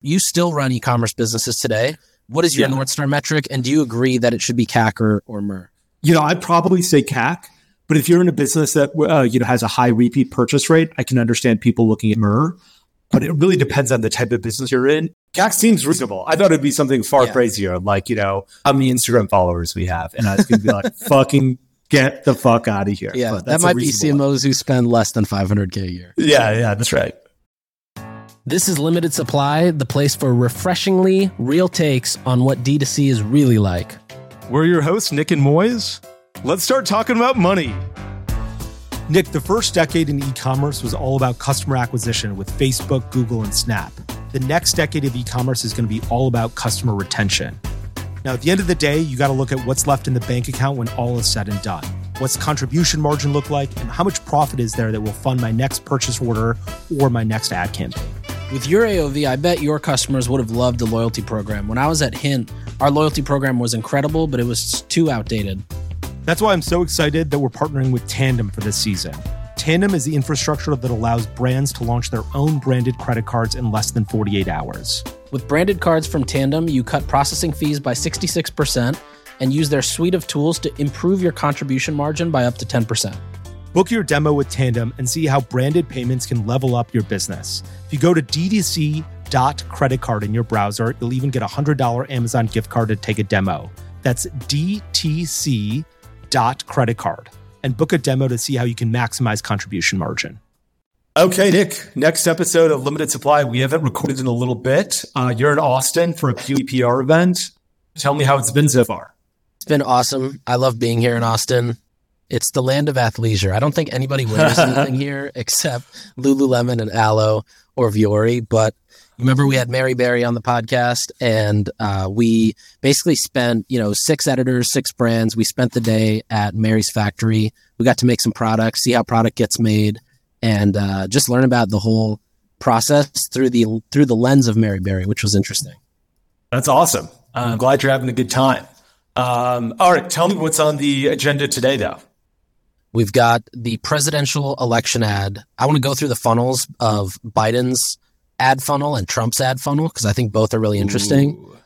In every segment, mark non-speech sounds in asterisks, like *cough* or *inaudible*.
You still run e-commerce businesses today. What is your yeah. North Star metric? And do you agree that it should be CAC or, or MER? You know, I'd probably say CAC. But if you're in a business that uh, you know has a high repeat purchase rate, I can understand people looking at MER. But it really depends on the type of business you're in. CAC seems reasonable. I thought it'd be something far yeah. crazier, like you know how many Instagram followers we have, and I was gonna be like, *laughs* "Fucking get the fuck out of here." Yeah, that might be CMOs one. who spend less than 500k a year. Yeah, yeah, that's right. This is Limited Supply, the place for refreshingly real takes on what D2C is really like. We're your hosts, Nick and Moiz. Let's start talking about money. Nick, the first decade in e commerce was all about customer acquisition with Facebook, Google, and Snap. The next decade of e commerce is going to be all about customer retention. Now, at the end of the day, you got to look at what's left in the bank account when all is said and done. What's contribution margin look like, and how much profit is there that will fund my next purchase order or my next ad campaign? With your AOV, I bet your customers would have loved the loyalty program. When I was at Hint, our loyalty program was incredible, but it was too outdated. That's why I'm so excited that we're partnering with Tandem for this season. Tandem is the infrastructure that allows brands to launch their own branded credit cards in less than 48 hours. With branded cards from Tandem, you cut processing fees by 66% and use their suite of tools to improve your contribution margin by up to 10%. Book your demo with Tandem and see how branded payments can level up your business. If you go to DTC.creditcard in your browser, you'll even get a $100 Amazon gift card to take a demo. That's DTC dot credit card and book a demo to see how you can maximize contribution margin. Okay, Nick, next episode of Limited Supply. We haven't recorded in a little bit. Uh, you're in Austin for a QEPR event. Tell me how it's been so far. It's been awesome. I love being here in Austin. It's the land of athleisure. I don't think anybody wears *laughs* anything here except Lululemon and Alo or Vuori, but Remember, we had Mary Berry on the podcast, and uh, we basically spent, you know, six editors, six brands. We spent the day at Mary's factory. We got to make some products, see how product gets made, and uh, just learn about the whole process through the through the lens of Mary Berry, which was interesting. That's awesome. I'm glad you're having a good time. Um, all right, tell me what's on the agenda today, though. We've got the presidential election ad. I want to go through the funnels of Biden's ad funnel and Trump's ad funnel because I think both are really interesting. Ooh.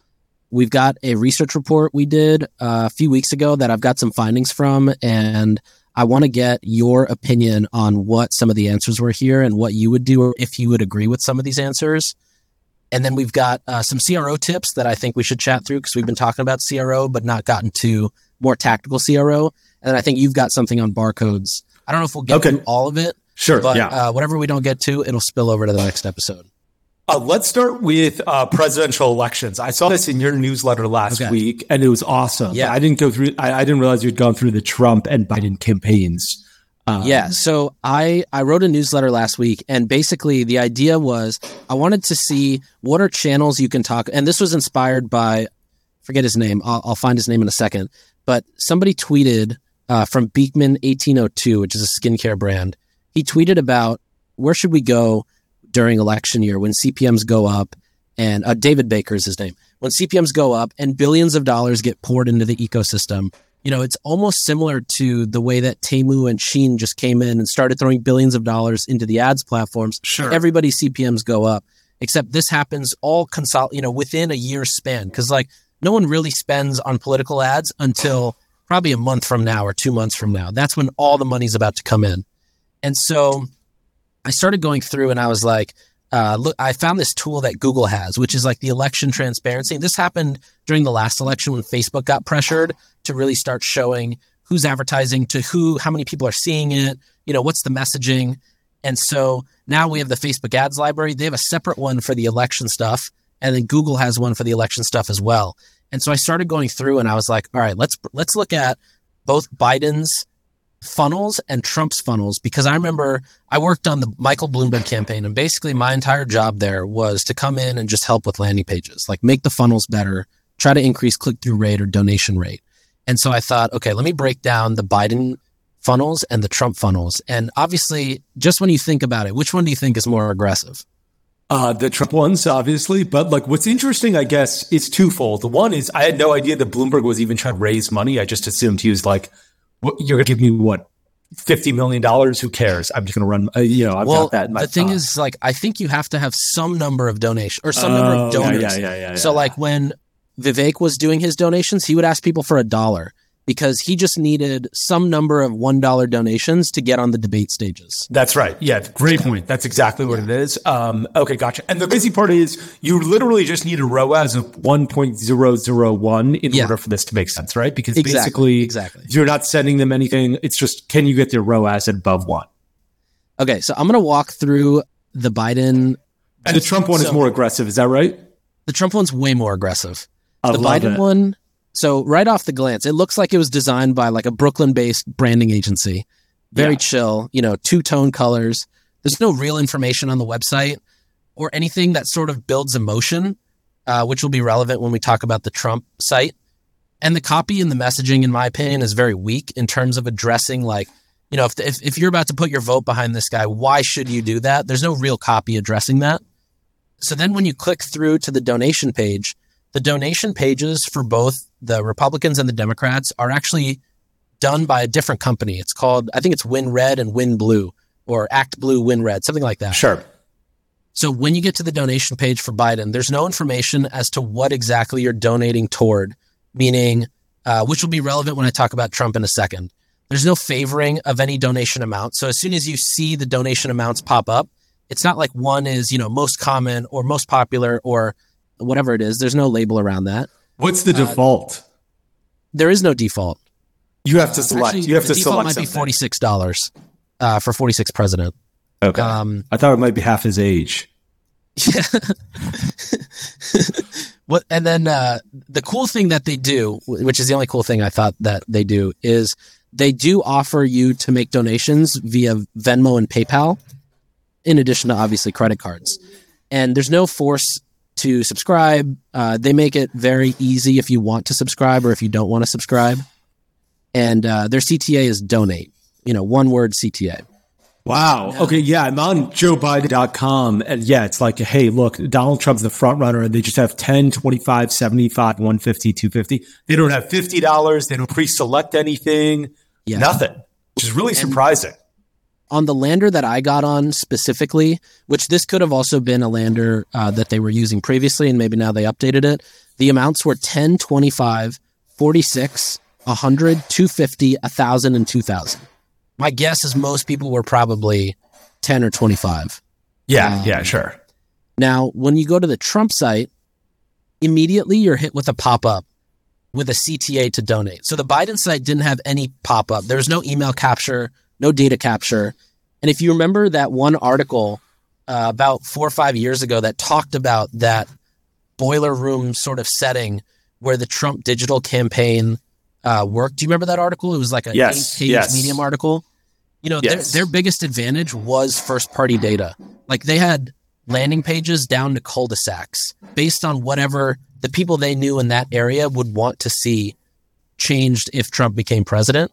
We've got a research report we did uh, a few weeks ago that I've got some findings from, and I want to get your opinion on what some of the answers were here and what you would do or if you would agree with some of these answers. And then we've got uh, some CRO tips that I think we should chat through because we've been talking about CRO, but not gotten to more tactical CRO. And then I think you've got something on barcodes. I don't know if we'll get okay. through all of it. Sure. But yeah. uh, whatever we don't get to, it'll spill over to the next episode. Uh, let's start with uh, presidential elections. I saw this in your newsletter last okay. week, and it was awesome. Yeah, I didn't go through. I, I, didn't realize you'd gone through the Trump and Biden campaigns. Um, yeah, so I I wrote a newsletter last week, and basically the idea was I wanted to see what are channels you can talk, and this was inspired by forget his name. I'll, I'll find his name in a second, but somebody tweeted uh, from Beekman eighteen oh two, which is a skincare brand. He tweeted about where should we go during election year when CPMs go up and uh, David Baker is his name. When CPMs go up and billions of dollars get poured into the ecosystem, you know, it's almost similar to the way that Temu and Shein just came in and started throwing billions of dollars into the ads platforms. Sure. Everybody's CPMs go up, except this happens all consol, you know, within a year span. Cause like no one really spends on political ads until probably a month from now or two months from now. That's when all the money's about to come in. And so I started going through and I was like, uh, look, I found this tool that Google has, which is like the election transparency. This happened during the last election when Facebook got pressured to really start showing who's advertising to who, how many people are seeing it, you know, what's the messaging. And so now we have the Facebook ads library. They have a separate one for the election stuff. And then Google has one for the election stuff as well. And so I started going through and I was like, all right, let's, let's look at both Biden's funnels and Trump's funnels because I remember I worked on the Michael Bloomberg campaign and basically my entire job there was to come in and just help with landing pages, like make the funnels better, try to increase click through rate or donation rate. And so I thought, okay, let me break down the Biden funnels and the Trump funnels. And obviously, just when you think about it, which one do you think is more aggressive? Uh, the Trump ones, obviously, but like what's interesting, I guess, is twofold. The one is I had no idea that Bloomberg was even trying to raise money. I just assumed he was like, you're going to give me what fifty million dollars. Who cares? I'm just going to run. Uh, you know, I've well, got that. In my the thing is, like, I think you have to have some number of donation or some number Oh, of yeah, donors. Yeah, yeah, yeah, So yeah. like when Vivek was doing his donations, he would ask people for a dollar because he just needed some number of one dollar donations to get on the debate stages. That's right. Yeah, great point. That's exactly what it is. Um, okay, gotcha. And the crazy part is you literally just need a ROAS of 1.001 in Yeah. order for this to make sense, right? Because Exactly, basically, exactly. you're not sending them anything. It's just, can you get their ROAS above one? Okay, so I'm gonna walk through the Biden. And the Trump one is more aggressive. Is that right? The Trump one's way more aggressive. I the Biden it. one. So right off the glance, it looks like it was designed by like a Brooklyn-based branding agency. Very Yeah. chill, you know, two-tone colors. There's no real information on the website or anything that sort of builds emotion, uh, which will be relevant when we talk about the Trump site. And the copy and the messaging, in my opinion, is very weak in terms of addressing like, you know, if, if if you're about to put your vote behind this guy, why should you do that? There's no real copy addressing that. So then when you click through to the donation page, the donation pages for both the Republicans and the Democrats are actually done by a different company. It's called, I think it's WinRed and Win Blue or Act Blue, WinRed, something like that. Sure. So when you get to the donation page for Biden, there's no information as to what exactly you're donating toward, meaning, uh, which will be relevant when I talk about Trump in a second. There's no favoring of any donation amount. So as soon as you see the donation amounts pop up, it's not like one is, you know, most common or most popular or whatever it is. There's no label around that. What's the default? There is no default. You have to select. Actually, you have the to default select might be forty six dollars uh, for forty six president. Okay. Um, I thought it might be half his age. Yeah. *laughs* what and then uh, the cool thing that they do, which is the only cool thing I thought that they do, is they do offer you to make donations via Venmo and PayPal, in addition to obviously credit cards. And there's no force to subscribe. Uh, they make it very easy if you want to subscribe or if you don't want to subscribe. And uh, their CTA is donate. You know, one word CTA. Wow. Okay. Yeah. I'm on joebiden.com. And yeah, it's like, hey, look, Donald Trump's the front runner and they just have 10, 25, 75, 150, 250. They don't have $50. They don't pre select anything. Yeah. Nothing, which is really surprising. On the lander that I got on specifically, which this could have also been a lander uh, that they were using previously, and maybe now they updated it. The amounts were 10, 25, 46, 100, 250, 1,000, and 2,000. My guess is most people were probably 10 or 25. Yeah. Um, yeah. Sure. Now, when you go to the Trump site, immediately you're hit with a pop up with a CTA to donate. So the Biden site didn't have any pop up. There was no email capture, no data capture. And if you remember that one article uh, about four or five years ago that talked about that boiler room sort of setting where the Trump digital campaign uh, worked, do you remember that article? It was like a Yes, eight-page yes. Medium article. You know, Yes. their, their biggest advantage was first party data. Like they had landing pages down to cul-de-sacs based on whatever the people they knew in that area would want to see changed if Trump became president.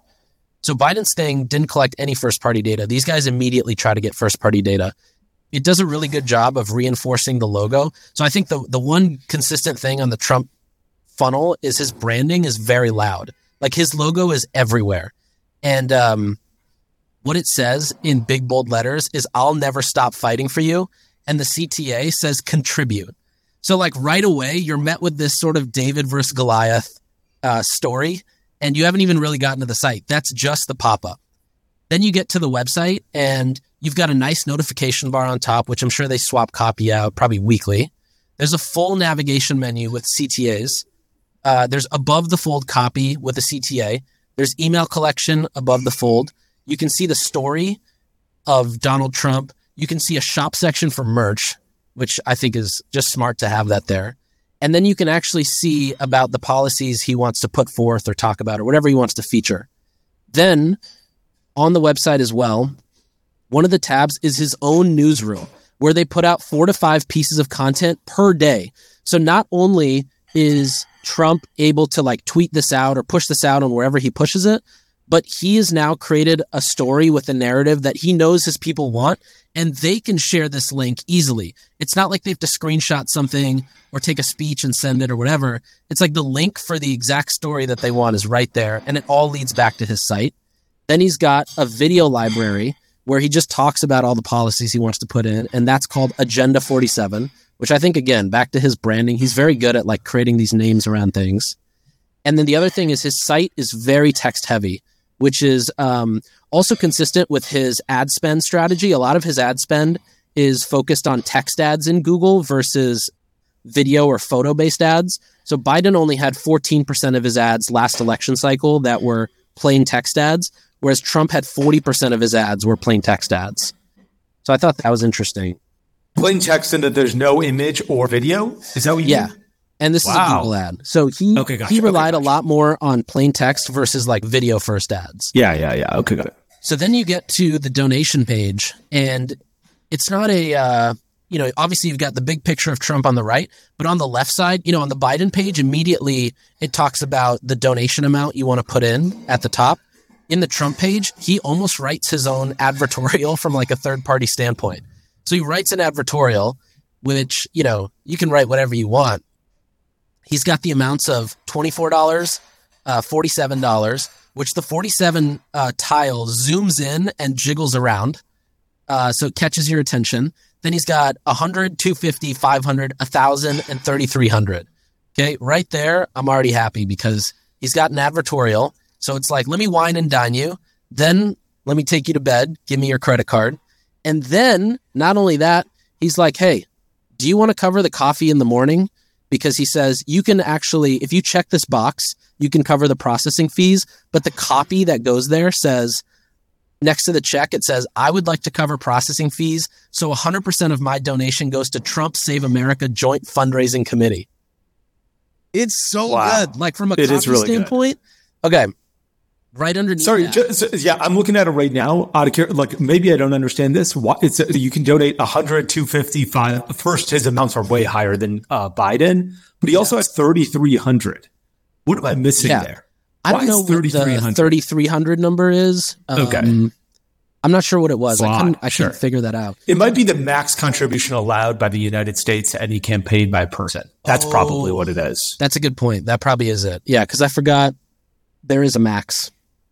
So Biden's thing didn't collect any first party data. These guys immediately try to get first party data. It does a really good job of reinforcing the logo. So I think the the one consistent thing on the Trump funnel is his branding is very loud. Like his logo is everywhere. And um what it says in big bold letters is I'll never stop fighting for you and the CTA says contribute. So like right away you're met with this sort of David versus Goliath uh, story and you haven't even really gotten to the site. That's just the pop up. Then you get to the website and you've got a nice notification bar on top, which I'm sure they swap copy out probably weekly. There's a full navigation menu with CTAs. Uh, there's above the fold copy with a CTA. There's email collection above the fold. You can see the story of Donald Trump. You can see a shop section for merch, which I think is just smart to have that there. And then you can actually see about the policies he wants to put forth or talk about or whatever he wants to feature. Then on the website as well, one of the tabs is his own newsroom where they put out four to five pieces of content per day. So not only is Trump able to like tweet this out or push this out on wherever he pushes it, but he has now created a story with a narrative that he knows his people want and they can share this link easily. It's not like they have to screenshot something or take a speech and send it or whatever. It's like the link for the exact story that they want is right there and it all leads back to his site. Then he's got a video library where he just talks about all the policies he wants to put in, and that's called Agenda 47, which I think again, back to his branding, he's very good at like creating these names around things. And then the other thing is his site is very text heavy, which is um, also consistent with his ad spend strategy. A lot of his ad spend is focused on text ads in Google versus video or photo based ads. So Biden only had 14% of his ads last election cycle that were plain text ads, whereas Trump had 40% of his ads were plain text ads. So I thought that was interesting. Plain text in that there's no image or video? Is that what you Yeah. mean? And this is a Google ad. So he Okay, gotcha. he Okay, relied gotcha. a lot more on plain text versus like video first ads. Yeah, yeah, yeah. Okay, got it. So then you get to the donation page, and it's not a, uh, you know, obviously you've got the big picture of Trump on the right, but on the left side, you know, on the Biden page, immediately it talks about the donation amount you want to put in at the top. In the Trump page, he almost writes his own *laughs* advertorial from like a third party standpoint. So he writes an advertorial, which, you know, you can write whatever you want. He's got the amounts of $24, uh, $47, which the 47 uh, tile zooms in and jiggles around. Uh, so it catches your attention. Then he's got 100, 250, 500, 1,000, and 3,300. Okay, right there, I'm already happy because he's got an advertorial. So it's like, let me wine and dine you. Then let me take you to bed. Give me your credit card. And then, not only that, he's like, hey, do you want to cover the coffee in the morning? Because he says you can actually, if you check this box, you can cover the processing fees. But the copy that goes there says, next to the check, it says, I would like to cover processing fees. So 100% of my donation goes to Trump Save America Joint Fundraising Committee. It's so Wow. good. Like from a It coffee is really good. standpoint. Okay. Right underneath. Sorry, just, yeah, I'm looking at it right now. Out of care, like maybe I don't understand this. Why it's you can donate 100, 250. First, his amounts are way higher than uh, Biden, but he also has 3,300. What am I missing Yeah. there? I don't know what the 3,300? 3,300 number is. Okay. Um, I'm not sure what it was. I Slot, couldn't, I sure. couldn't figure that out. It might be the max contribution allowed by the United States to any campaign by person. That's probably Oh. what it is. That's a good point. That probably is it. Yeah, because I forgot there is a max.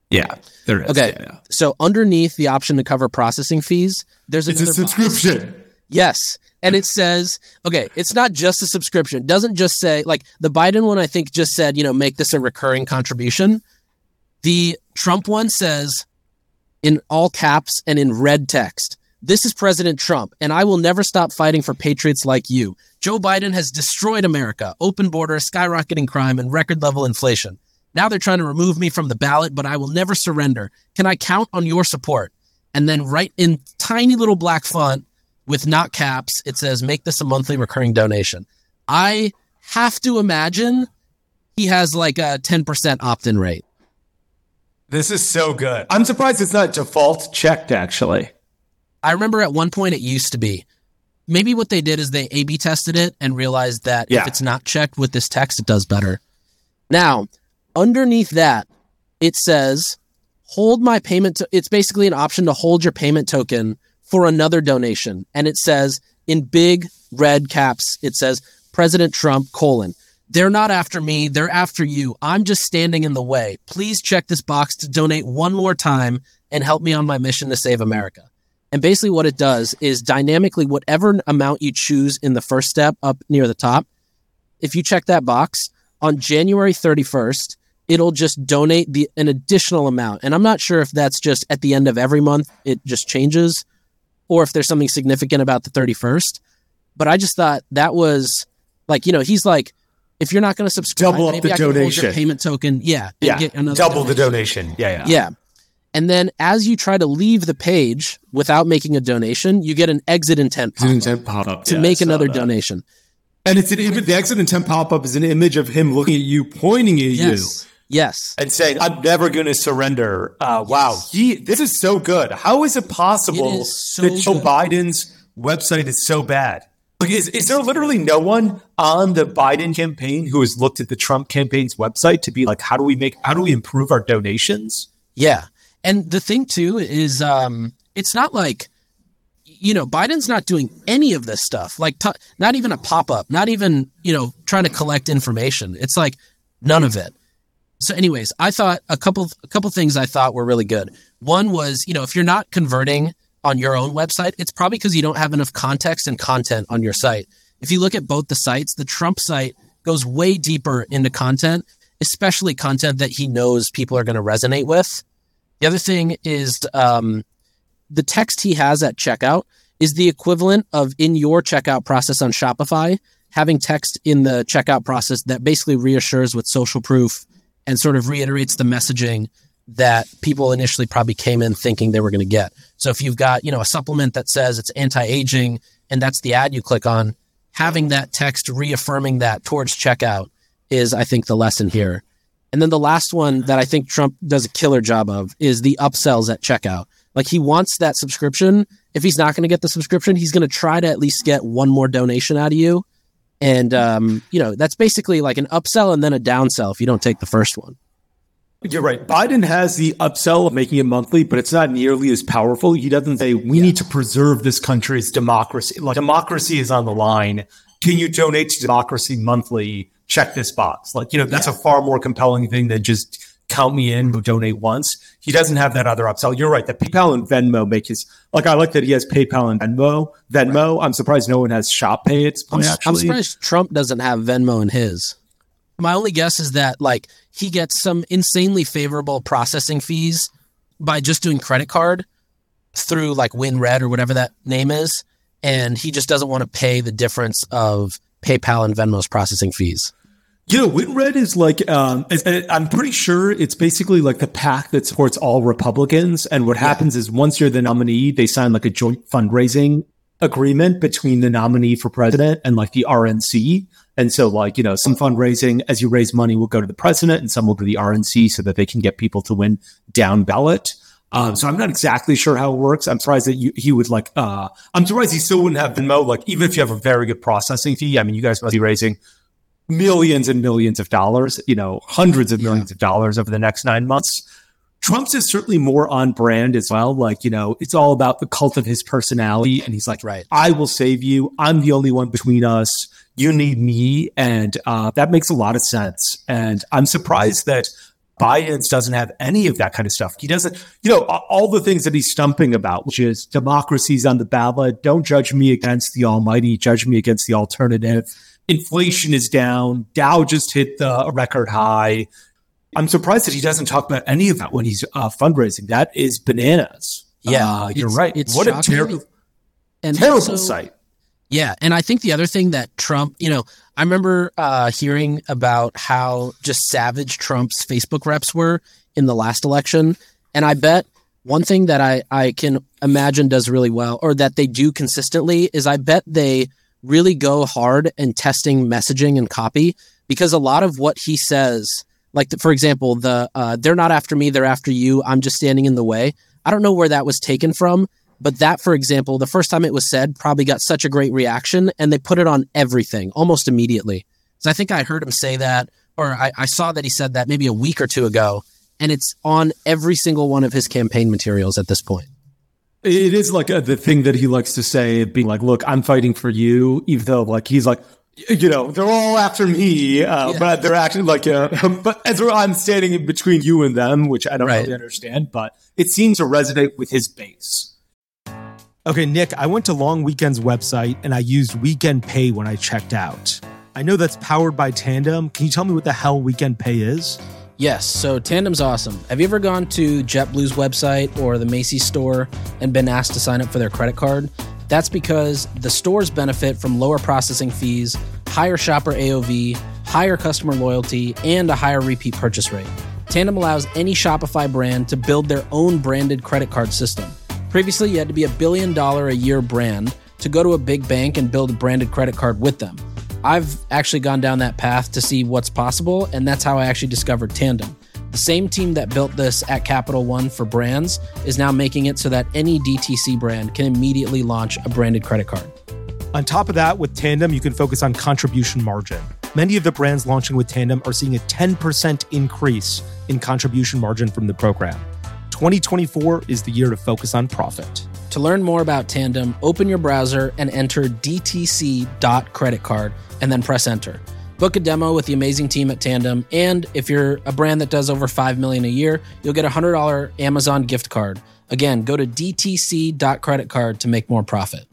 Yeah, there is. Okay. Yeah, yeah. So underneath the option to cover processing fees, there's It's another a box. subscription. Yes. And it says, okay, it's not just a subscription. It doesn't just say, like, the Biden one, I think, just said, you know, make this a recurring contribution. The Trump one says, in all caps and in red text, this is President Trump, and I will never stop fighting for patriots like you. Joe Biden has destroyed America, open borders, skyrocketing crime, and record level inflation. Now they're trying to remove me from the ballot, but I will never surrender. Can I count on your support? And then, right in tiny little black font, with not caps, it says make this a monthly recurring donation. I have to imagine he has like a 10% opt in rate. This is so good. I'm surprised it's not default checked, actually. I remember at one point it used to be. Maybe what they did is they A B tested it and realized that Yeah. if it's not checked with this text, it does better. Now, underneath that, it says hold my payment. To- it's basically an option to hold your payment token for another donation. And it says in big red caps, it says President Trump colon. They're not after me. They're after you. I'm just standing in the way. Please check this box to donate one more time and help me on my mission to save America. And basically, what it does is dynamically, whatever amount you choose in the first step up near the top, if you check that box on January 31st, it'll just donate the an additional amount. And I'm not sure if that's just at the end of every month, it just changes, or if there's something significant about the 31st. But I just thought that was like, you know, he's like, if you're not going to subscribe, Double up maybe the I can your donation. payment token. Yeah. and Yeah, get another double the donation. donation. Yeah, yeah. Yeah. And then as you try to leave the page without making a donation, you get an exit intent pop-up Intent pop-up to Yeah, make another that. donation. And it's an image. The exit intent pop-up is an image of him looking at you, pointing at you, Yes. Yes. and saying, "I'm never going to surrender." Uh, Wow, he, this is so good. How is it possible It is so that Joe good. Biden's website is so bad? Like, is, is there literally no one on the Biden campaign who has looked at the Trump campaign's website to be like, "How do we make? How do we improve our donations?" Yeah. And the thing too is um it's not like you know, Biden's not doing any of this stuff. Like t- not even a pop-up, not even, you know, trying to collect information. It's like none of it. So, anyways, I thought a couple a couple things I thought were really good. One was, you know, if you're not converting on your own website, it's probably because you don't have enough context and content on your site. If you look at both the sites, the Trump site goes way deeper into content, especially content that he knows people are going to resonate with. The other thing is um, the text he has at checkout is the equivalent of in your checkout process on Shopify, having text in the checkout process that basically reassures with social proof and sort of reiterates the messaging that people initially probably came in thinking they were going to get. So if you've got, you know, a supplement that says it's anti-aging and that's the ad you click on, having that text reaffirming that towards checkout is I think the lesson here. And then the last one that I think Trump does a killer job of is the upsells at checkout. Like he wants that subscription. If he's not going to get the subscription, he's going to try to at least get one more donation out of you. And um, you know, that's basically like an upsell and then a downsell if you don't take the first one. You're right. Biden has the upsell of making it monthly, but it's not nearly as powerful. He doesn't say, we yeah. need to preserve this country's democracy. Like democracy is on the line. Can you donate to democracy monthly? Check this box. Like, you know, that's yeah. a far more compelling thing than just count me in, donate once. He doesn't have that other upsell. You're right. That PayPal and Venmo make his, like, I like that he has PayPal and Venmo. Venmo. Right. I'm surprised no one has Shop Pay at this point, I'm, I'm surprised Trump doesn't have Venmo in his. My only guess is that like he gets some insanely favorable processing fees by just doing credit card through like WinRed or whatever that name is, and he just doesn't want to pay the difference of PayPal and Venmo's processing fees. You know, WinRed is like, um, I'm pretty sure it's basically like the PAC that supports all Republicans. And what happens is once you're the nominee, they sign like a joint fundraising agreement between the nominee for president and like the RNC. And so, like, you know, some fundraising as you raise money will go to the president and some will go to the RNC so that they can get people to win down ballot. Um, so I'm not exactly sure how it works. I'm surprised that you, he would like, uh, I'm surprised he still wouldn't have Venmo. Like, even if you have a very good processing fee, I mean, you guys must be raising millions and millions of dollars, you know, hundreds of millions yeah. of dollars over the next nine months. Trump's is certainly more on brand as well. Like, you know, it's all about the cult of his personality. And he's like, right, I will save you. I'm the only one between us you need me. And uh, that makes a lot of sense. And I'm surprised that Biden's doesn't have any of that kind of stuff. He doesn't, you know, all the things that he's stumping about, which is democracy's on the ballot. Don't judge me against the almighty, judge me against the alternative. Inflation is down. Dow just hit the record high. I'm surprised that he doesn't talk about any of that when he's uh, fundraising. That is bananas. Yeah, uh, you're right. It's what shocking. a terrible, and terrible also, sight. Yeah. And I think the other thing that Trump, you know, I remember uh, hearing about how just savage Trump's Facebook reps were in the last election. And I bet one thing that I, I can imagine does really well or that they do consistently is I bet they really go hard in testing messaging and copy because a lot of what he says, like, the, for example, the uh, they're not after me, they're after you, I'm just standing in the way. I don't know where that was taken from, but that, for example, the first time it was said probably got such a great reaction and they put it on everything almost immediately. So I think I heard him say that, or I, I saw that he said that maybe a week or two ago, and it's on every single one of his campaign materials at this point. It is like a, the thing that he likes to say, being like, "Look, I'm fighting for you," even though like he's like, you know, they're all after me, uh, yeah. but they're actually like, uh, *laughs* but as I'm standing in between you and them, which I don't right. really understand, but it seems to resonate with his base. Okay, Nick, I went to Long Weekend's website and I used Weekend Pay when I checked out. I know that's powered by Tandem. Can you tell me what the hell Weekend Pay is? Yes, so Tandem's awesome. Have you ever gone to JetBlue's website or the Macy's store and been asked to sign up for their credit card? That's because the stores benefit from lower processing fees, higher shopper AOV, higher customer loyalty, and a higher repeat purchase rate. Tandem allows any Shopify brand to build their own branded credit card system. Previously, you had to be a billion dollar a year brand to go to a big bank and build a branded credit card with them. I've actually gone down that path to see what's possible, and that's how I actually discovered Tandem. The same team that built this at Capital One for brands is now making it so that any DTC brand can immediately launch a branded credit card. On top of that, with Tandem, you can focus on contribution margin. Many of the brands launching with Tandem are seeing a 10% increase in contribution margin from the program. 2024 is the year to focus on profit. To learn more about Tandem, open your browser and enter dtc.creditcard and then press enter. Book a demo with the amazing team at Tandem, and if you're a brand that does over five million a year, you'll get a hundred dollar Amazon gift card. Again, go to dtc.creditcard to make more profit.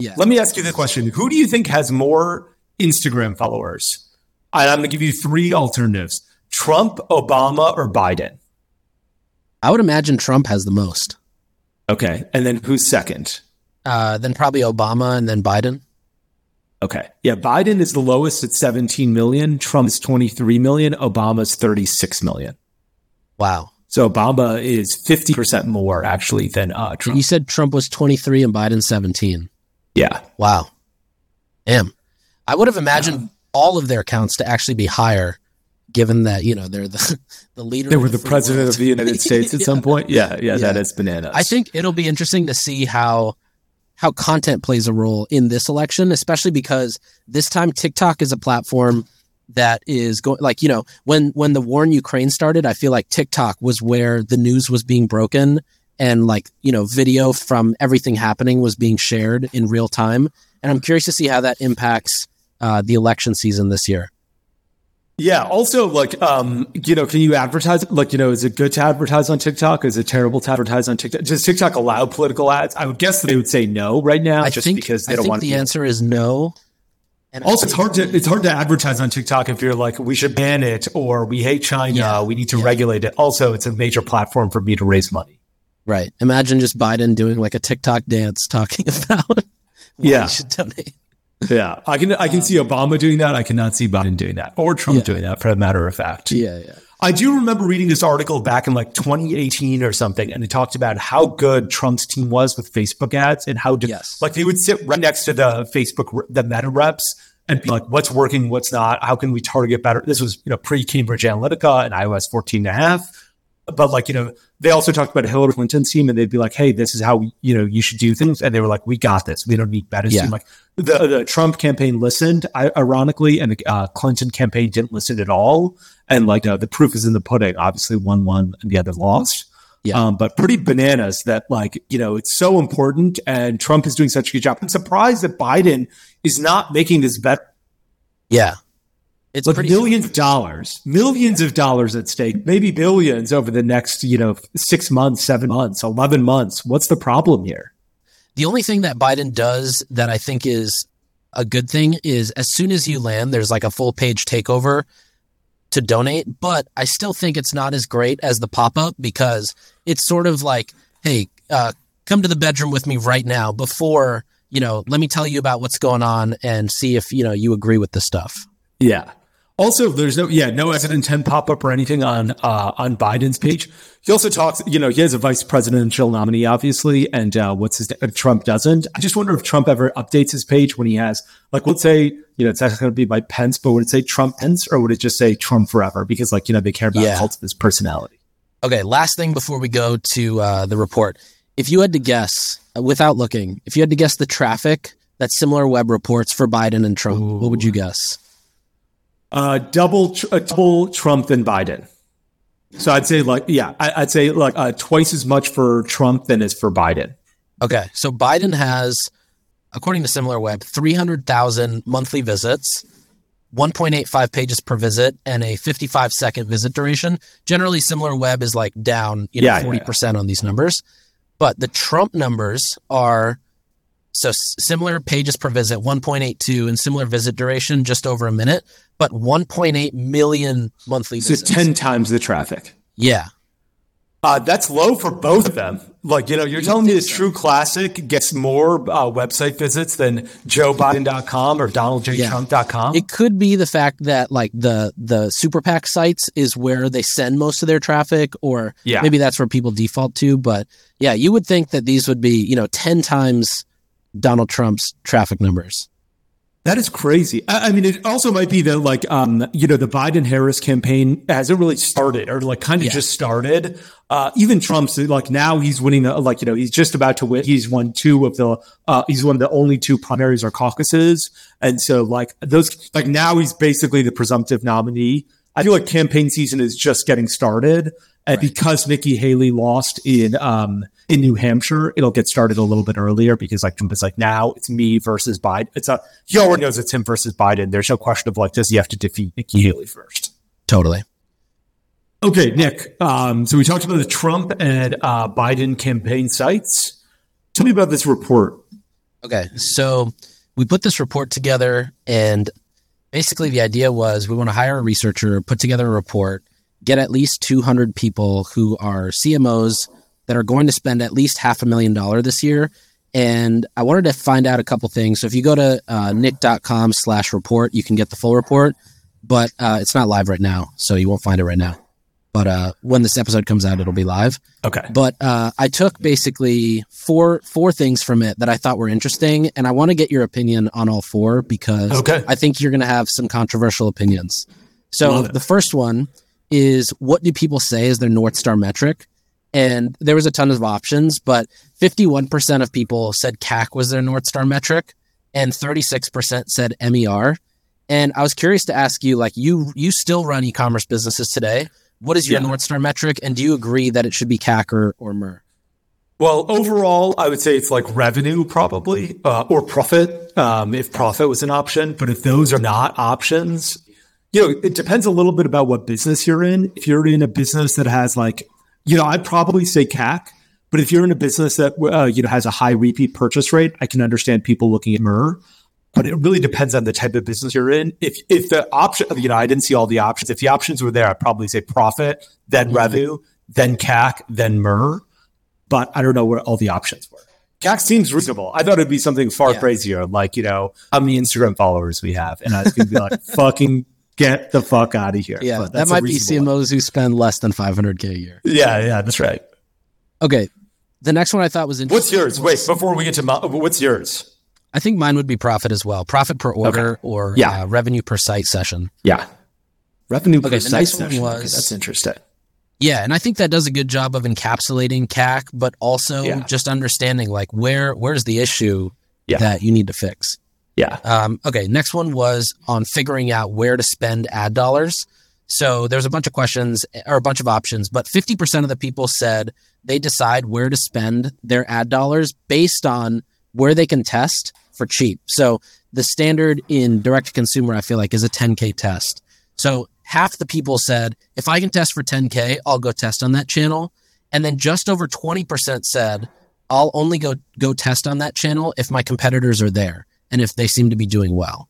Yeah. Let me ask you the question: Who do you think has more Instagram followers? I'm going to give you three alternatives: Trump, Obama, or Biden. I would imagine Trump has the most. Okay, and then who's second? Uh, then probably Obama, and then Biden. Okay. Yeah, Biden is the lowest at 17 million. Trump is 23 million. Obama's 36 million. Wow. So Obama is 50% more actually than uh, Trump. You said Trump was 23 and Biden 17. Yeah. Wow. Damn. I would have imagined yeah. all of their accounts to actually be higher given that, you know, they're the, *laughs* the leader. They were the, the president world. of the United States at yeah. some *laughs* point. Yeah, yeah. Yeah, that is bananas. I think it'll be interesting to see how how content plays a role in this election, especially because this time TikTok is a platform that is going like you know when when the war in Ukraine started, I feel like TikTok was where the news was being broken and like you know video from everything happening was being shared in real time, and I'm curious to see how that impacts uh, the election season this year. Yeah. Also, like, um, you know, can you advertise? Like, you know, is it good to advertise on TikTok? Is it terrible to advertise on TikTok? Does TikTok allow political ads? I would guess that they would say no right now, I just think, because they I don't want. The answer is no. And also, it's hard to it's hard to advertise on TikTok if you're like, we should ban it or we hate China, yeah, we need to yeah. regulate it. Also, it's a major platform for me to raise money. Right. Imagine just Biden doing like a TikTok dance talking *laughs* about yeah. should donate. Yeah, I can I can um, see Obama doing that. I cannot see Biden doing that, or Trump yeah. doing that, for a matter of fact. Yeah, yeah. I do remember reading this article back in like 2018 or something, and it talked about how good Trump's team was with Facebook ads and how yes. like they would sit right next to the Facebook the Meta reps and be like, "What's working? What's not? How can we target better?" This was you know pre Cambridge Analytica and iOS 14 and a half but like you know they also talked about Hillary Clinton's team and they'd be like hey this is how you know you should do things and they were like we got this we don't need better yeah. team like the, the Trump campaign listened ironically and the uh, Clinton campaign didn't listen at all and like uh, the proof is in the pudding obviously one won and the other lost yeah. Um, but pretty bananas that like, you know, it's so important and Trump is doing such a good job. I'm surprised that Biden is not making this better. Yeah. It's Look, millions of dollars, millions of dollars at stake, maybe billions over the next, you know, six months, seven months, 11 months. What's the problem here? The only thing that Biden does that I think is a good thing is as soon as you land, there's like a full page takeover to donate. But I still think it's not as great as the pop up because it's sort of like, hey, uh, come to the bedroom with me right now before, you know, let me tell you about what's going on and see if, you know, you agree with the stuff. Yeah. Also, there's no yeah no President 10 pop up or anything on uh, on Biden's page. He also talks, you know, he has a vice presidential nominee, obviously, and uh, what's his uh, Trump doesn't. I just wonder if Trump ever updates his page when he has like let's say you know it's actually going to be by Pence, but would it say Trump Pence or would it just say Trump forever? Because like you know they care about yeah. cult of his personality. Okay, last thing before we go to uh, the report, if you had to guess uh, without looking, if you had to guess the traffic that SimilarWeb reports for Biden and Trump, Ooh. what would you guess? Uh, double, uh, double Trump than Biden. So I'd say like, yeah, I, would say like uh, twice as much for Trump than is for Biden. Okay. So Biden has, according to SimilarWeb, 300,000 monthly visits, 1.85 pages per visit, and a 55 second visit duration. Generally, SimilarWeb is like down, you know, yeah, 40% yeah, yeah. on these numbers. But the Trump numbers are so similar pages per visit, 1.82, and similar visit duration, just over a minute, but 1.8 million monthly visits. so visits. 10 times the traffic. Yeah. Uh, that's low for both of them. Like, you know, you're telling me the True Classic gets more uh, website visits than JoeBiden.com or DonaldJTrump.com? Yeah. It could be the fact that, like, the the super PAC sites is where they send most of their traffic, or yeah. maybe that's where people default to. But yeah, you would think that these would be, you know, 10 times Donald Trump's traffic numbers. That is crazy. I, I mean, it also might be that like, um, you know, the Biden Harris campaign hasn't really started or like kind of yeah. just started. Uh, even Trump's like now he's winning, the, like, you know, he's just about to win. He's won two of the, uh, he's one of the only two primaries or caucuses. And so like those, like now he's basically the presumptive nominee. I feel like campaign season is just getting started. And right. because Nikki Haley lost in um, in New Hampshire, it'll get started a little bit earlier because like Trump is like now it's me versus Biden. It's a he already knows it's him versus Biden. There's no question of like does he have to defeat Nikki Haley first? Totally. Okay, Nick. Um, so we talked about the Trump and uh, Biden campaign sites. Tell me about this report. Okay, so we put this report together, and basically the idea was we want to hire a researcher, put together a report, get at least 200 people who are CMOs that are going to spend at least half a million dollar this year. And I wanted to find out a couple things. So if you go to uh, nick.com slash report, you can get the full report, but uh, it's not live right now. So you won't find it right now. But uh, when this episode comes out, it'll be live. Okay. But uh, I took basically four four things from it that I thought were interesting, and I want to get your opinion on all four because okay. I think you're going to have some controversial opinions. So the first one is what do people say is their North Star metric? And there was a ton of options, but 51% of people said CAC was their North Star metric and 36% said MER. And I was curious to ask you, like you, you still run e-commerce businesses today. What is your yeah. North Star metric? And do you agree that it should be CAC or, or MER? Well, overall, I would say it's like revenue probably, uh, or profit, um, if profit was an option. But if those are not options, you know, it depends a little bit about what business you're in. If you're in a business that has like, you know, I'd probably say CAC. But if you're in a business that uh, you know has a high repeat purchase rate, I can understand people looking at MER. But it really depends on the type of business you're in. If if the option, you know, I didn't see all the options. If the options were there, I'd probably say profit, then mm-hmm. revenue, then CAC, then MER. But I don't know where all the options were. CAC seems reasonable. I thought it'd be something far yeah. crazier, like you know how many Instagram followers we have, and I was gonna be like, *laughs* "Fucking get the fuck out of here. Yeah, that might be CMOs one. who spend less than 500k a year. Yeah, yeah, that's right. Okay, the next one I thought was interesting. What's yours? Wait, before we get to my, what's yours? I think mine would be profit as well. Profit per order okay. or yeah. Uh, revenue per site session. Yeah, revenue okay, per site session. Was, okay, that's interesting. Yeah, and I think that does a good job of encapsulating CAC, but also yeah. just understanding like where where's the issue yeah. that you need to fix. Yeah. Um, okay. Next one was on figuring out where to spend ad dollars. So there's a bunch of questions or a bunch of options, but 50% of the people said they decide where to spend their ad dollars based on where they can test for cheap. So the standard in direct to consumer, I feel like, is a 10K test. So half the people said, if I can test for 10K, I'll go test on that channel. And then just over 20% said, I'll only go, go test on that channel if my competitors are there and if they seem to be doing well.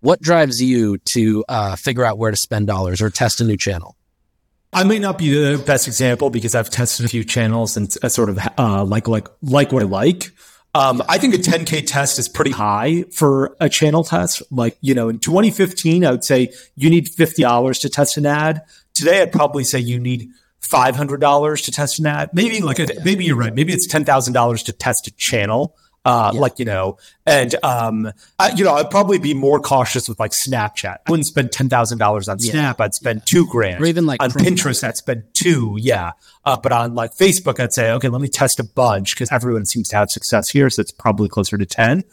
What drives you to uh, figure out where to spend dollars or test a new channel? I may not be the best example because I've tested a few channels and uh, sort of uh, like like like what I like. Um, I think a 10k test is pretty high for a channel test. Like you know, in 2015, I would say you need fifty dollars to test an ad. Today, I'd probably say you need five hundred dollars to test an ad. Maybe like a, maybe you're right. Maybe it's ten thousand dollars to test a channel. Uh, yeah. like, you know, and, um, I, you know, I'd probably be more cautious with like Snapchat. I wouldn't spend $10,000 on Snap. Yeah. I'd spend two grand. Or even like on Pinterest, I'd spend two. Yeah. Uh, but on like Facebook, I'd say, okay, let me test a bunch because everyone seems to have success here. So it's probably closer to 10.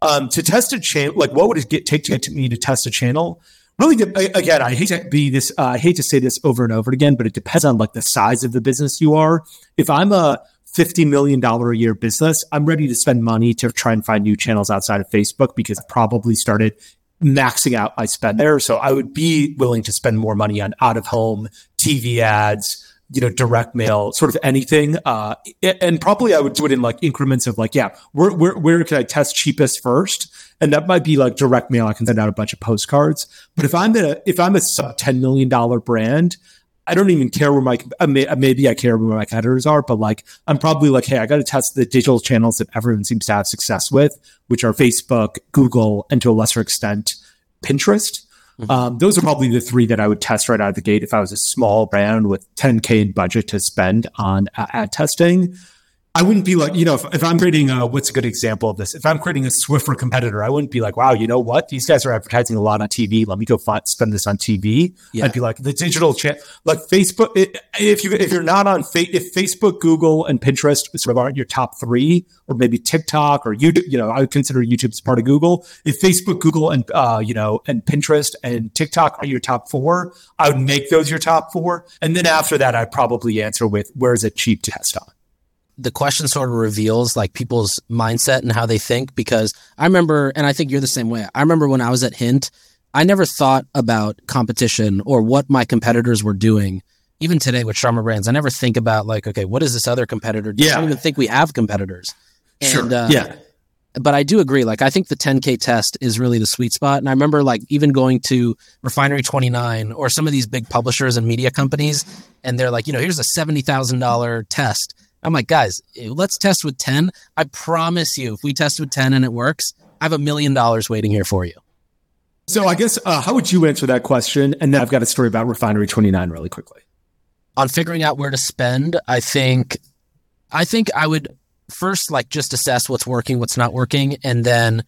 Um, to test a channel, like what would it get, take to get me to test a channel? Really, again, I hate to be this, uh, I hate to say this over and over again, but it depends on like the size of the business you are. If I'm a, $50 million a year business, I'm ready to spend money to try and find new channels outside of Facebook because I probably started maxing out my spend there. So I would be willing to spend more money on out of home TV ads, you know, direct mail, sort of anything. Uh, and probably I would do it in like increments of like, yeah, where, where, where can I test cheapest first? And that might be like direct mail. I can send out a bunch of postcards. But if I'm a, if I'm a sub $10 million brand, I don't even care where my uh, maybe I care where my competitors are, but like I'm probably like, hey, I got to test the digital channels that everyone seems to have success with, which are Facebook, Google, and to a lesser extent, Pinterest. Mm-hmm. Um, those are probably the three that I would test right out of the gate if I was a small brand with 10k in budget to spend on uh, ad testing. I wouldn't be like, you know, if, if I'm creating a, what's a good example of this? If I'm creating a Swiffer competitor, I wouldn't be like, wow, you know what? These guys are advertising a lot on TV. Let me go find, spend this on TV. Yeah. I'd be like the digital chat, like Facebook. if you, if you're not on, fa- if Facebook, Google and Pinterest sort of aren't your top three, or maybe TikTok or YouTube, you know, I would consider YouTube as part of Google. If Facebook, Google and, uh, you know, and Pinterest and TikTok are your top four, I would make those your top four. And then after that, I'd probably answer with where is it cheap to test on? The question sort of reveals like people's mindset and how they think because I remember, and I think you're the same way. I remember when I was at Hint, I never thought about competition or what my competitors were doing. Even today with Sharma Brands, I never think about like, okay, what is this other competitor? Do? Yeah. I don't even think we have competitors. And, sure. Uh, yeah. But I do agree. Like, I think the 10K test is really the sweet spot. And I remember like even going to Refinery 29 or some of these big publishers and media companies, and they're like, you know, here's a $70,000 test I'm like, guys, let's test with 10. I promise you, if we test with 10 and it works, I have a million dollars waiting here for you. So I guess, uh, how would you answer that question? And then I've got a story about Refinery 29 really quickly. On figuring out where to spend, I think, I think I would first like just assess what's working, what's not working. And then,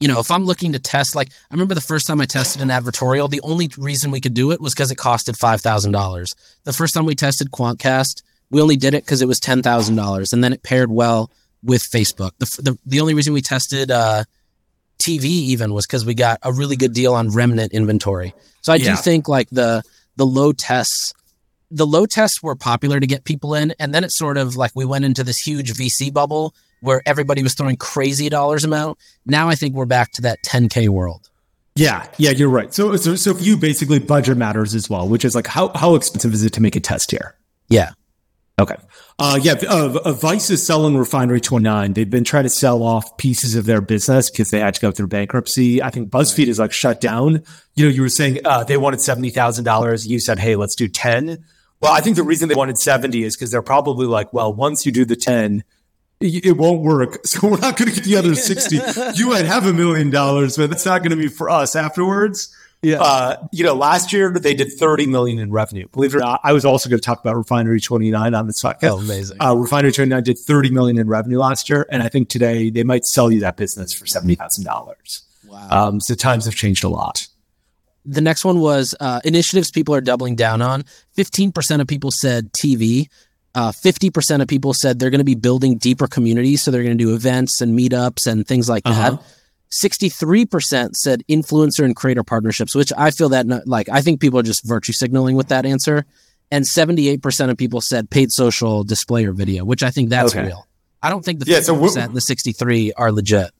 you know, if I'm looking to test, like I remember the first time I tested an advertorial, the only reason we could do it was because it costed $5,000. The first time we tested Quantcast, we only did it because it was ten thousand dollars, and then it paired well with Facebook. The the, the only reason we tested uh, TV even was because we got a really good deal on remnant inventory. So I yeah. do think like the the low tests, the low tests were popular to get people in, and then it sort of like we went into this huge VC bubble where everybody was throwing crazy dollars amount. Now I think we're back to that 10k world. Yeah, yeah, you're right. So, so, so for you, basically, budget matters as well, which is like how how expensive is it to make a test here? Yeah, Okay. Uh, yeah, uh, uh, Vice is selling Refinery 29. They've been trying to sell off pieces of their business because they had to go through bankruptcy. I think BuzzFeed is like shut down. You know, you were saying uh, they wanted $70,000. You said, hey, let's do 10. Well, I think the reason they wanted 70 is because they're probably like, well, once you do the 10, it won't work. *laughs* So we're not going to get the other 60. you might have a million dollars, but that's not going to be for us afterwards. Yeah. Uh, you know, last year they did 30 million in revenue. Believe it or not, I was also going to talk about Refinery 29 on this podcast. Oh, amazing. Uh, Refinery 29 did 30 million in revenue last year. And I think today they might sell you that business for $70,000. Wow. Um, so times have changed a lot. The next one was uh, initiatives people are doubling down on. 15% of people said TV. Uh, 50% of people said they're going to be building deeper communities. So they're going to do events and meetups and things like uh-huh. that. 63% said influencer and creator partnerships, which I feel that not, like I think people are just virtue signaling with that answer. And 78% of people said paid social display or video, which I think that's okay. real. I don't think the yeah, 50% so and the 63 are legit.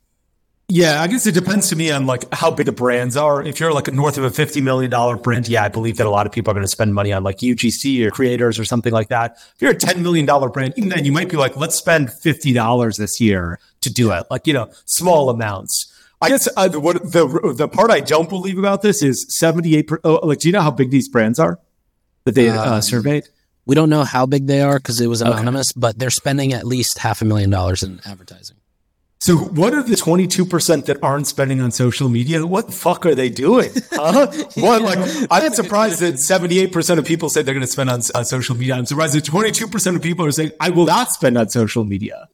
Yeah, I guess it depends to me on like how big the brands are. If you're like north of a $50 million brand, yeah, I believe that a lot of people are going to spend money on like UGC or creators or something like that. If you're a $10 million brand, even then you might be like, let's spend $50 this year to do it. Like, you know, small amounts. I guess uh, what the the part I don't believe about this is seventy eight. Oh, like, do you know how big these brands are that they uh, um, surveyed? We don't know how big they are because it was anonymous, okay. but they're spending at least half a million dollars in advertising. So, what are the twenty two percent that aren't spending on social media? What the fuck are they doing? Huh? *laughs* what like I'm surprised that seventy eight percent of people say they're going to spend on, on social media. I'm surprised that twenty two percent of people are saying I will not spend on social media.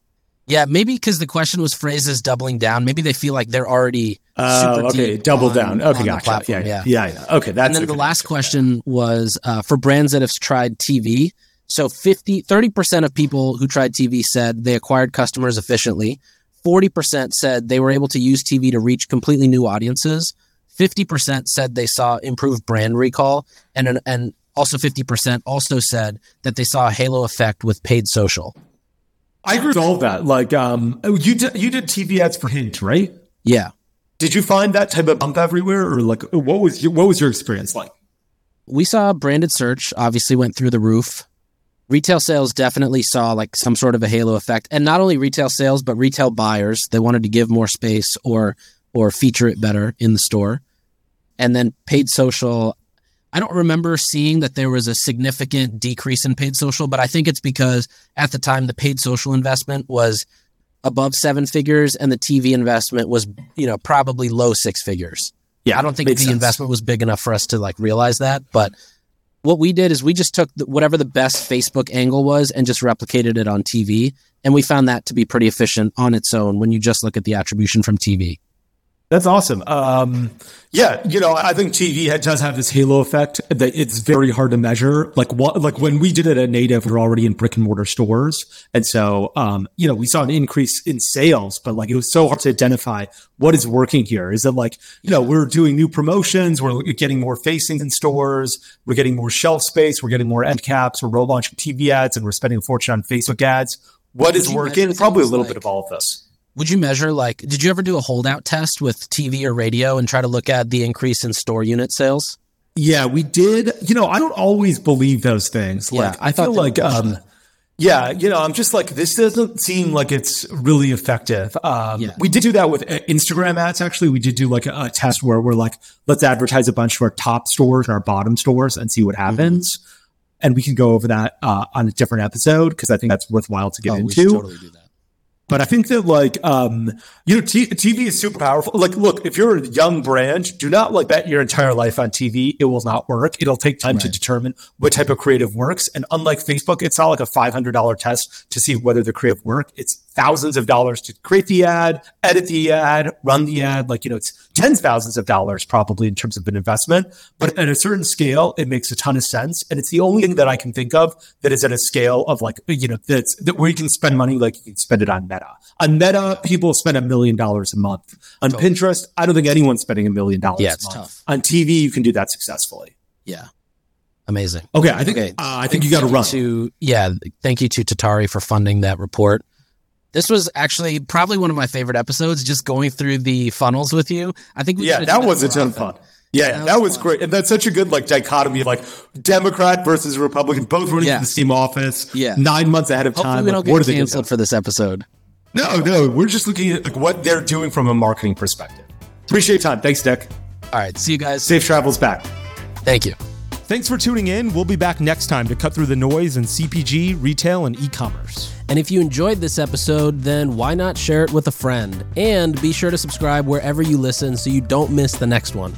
Yeah, maybe because the question was phrased as doubling down. Maybe they feel like they're already uh, okay, double on, down. Okay, gotcha. Yeah, yeah, yeah, yeah, Okay, that's. And then okay. the last question was uh, for brands that have tried TV. So 50, 30% of people who tried TV said they acquired customers efficiently. 40% said they were able to use TV to reach completely new audiences. 50% said they saw improved brand recall. And, and also 50% also said that they saw a halo effect with paid social. I agree with all that. Like, um, you did you did TV ads for Hint, right? Yeah. Did you find that type of bump everywhere, or like, what was your what was your experience like? We saw branded search obviously went through the roof. Retail sales definitely saw like some sort of a halo effect, and not only retail sales, but retail buyers. They wanted to give more space or or feature it better in the store. And then paid social, I don't remember seeing that there was a significant decrease in paid social, but I think it's because at the time the paid social investment was above seven figures and the TV investment was, you know, probably low six figures. Yeah, I don't think the sense. investment was big enough for us to like realize that. But what we did is we just took the, whatever the best Facebook angle was and just replicated it on TV. And we found that to be pretty efficient on its own when you just look at the attribution from TV. That's awesome. Um, yeah, you know, I think TV does have this halo effect that it's very hard to measure. Like what, like when we did it at Native, we are already in brick and mortar stores, and so um, you know, we saw an increase in sales, but like it was so hard to identify what is working here. Is it like you know we're doing new promotions, we're getting more facings in stores, we're getting more shelf space, we're getting more end caps, we're launching TV ads, and we're spending a fortune on Facebook ads. What is working? Probably a little like- bit of all of this would you measure like did you ever do a holdout test with TV or radio and try to look at the increase in store unit sales? Yeah, we did. You know, I don't always believe those things. Like yeah, I, I feel like um yeah, you know, I'm just like this doesn't seem like it's really effective. Um, yeah. we did do that with uh, Instagram ads. Actually, we did do like a, a, test where we're like, let's advertise a bunch of our top stores and our bottom stores and see what mm-hmm. happens. Mm-hmm. And we can go over that uh, on a different episode because I think that's worthwhile to get oh, into. totally. But I think that like um you know T- TV is super powerful. Like look, if you're a young brand, do not like bet your entire life on TV. It will not work. It'll take time right. to determine what type of creative works. And unlike Facebook, it's not like a $500 test to see whether the creative work. It's thousands of dollars to create the ad, edit the ad, run the ad. Like, you know, it's tens of thousands of dollars probably in terms of an investment. But at a certain scale, it makes a ton of sense. And it's the only thing that I can think of that is at a scale of like, you know, that's that where you can spend money like you can spend it on Meta. On Meta, people spend a million dollars a month. On totally. Pinterest, I don't think anyone's spending a million dollars yeah, it's Tough. On TV, you can do that successfully. Yeah. Amazing. Okay, I think okay. Uh, I think you got to run. To yeah, thank you to Tatari for funding that report. This was actually probably one of my favorite episodes, just going through the funnels with you. I think yeah, that was a ton of fun. Yeah, that, that was, was great, and that's such a good like dichotomy of like Democrat versus Republican, both running yeah. for the same office. Yeah, nine months ahead of Hopefully time. We don't like, get canceled for this episode. No, no, we're just looking at like what they're doing from a marketing perspective. Appreciate your time. Thanks, Dick. All right, see you guys. Safe travels back. Thank you. Thanks for tuning in. We'll be back next time to cut through the noise in CPG, retail, and e commerce. And if you enjoyed this episode, then why not share it with a friend? And be sure to subscribe wherever you listen so you don't miss the next one.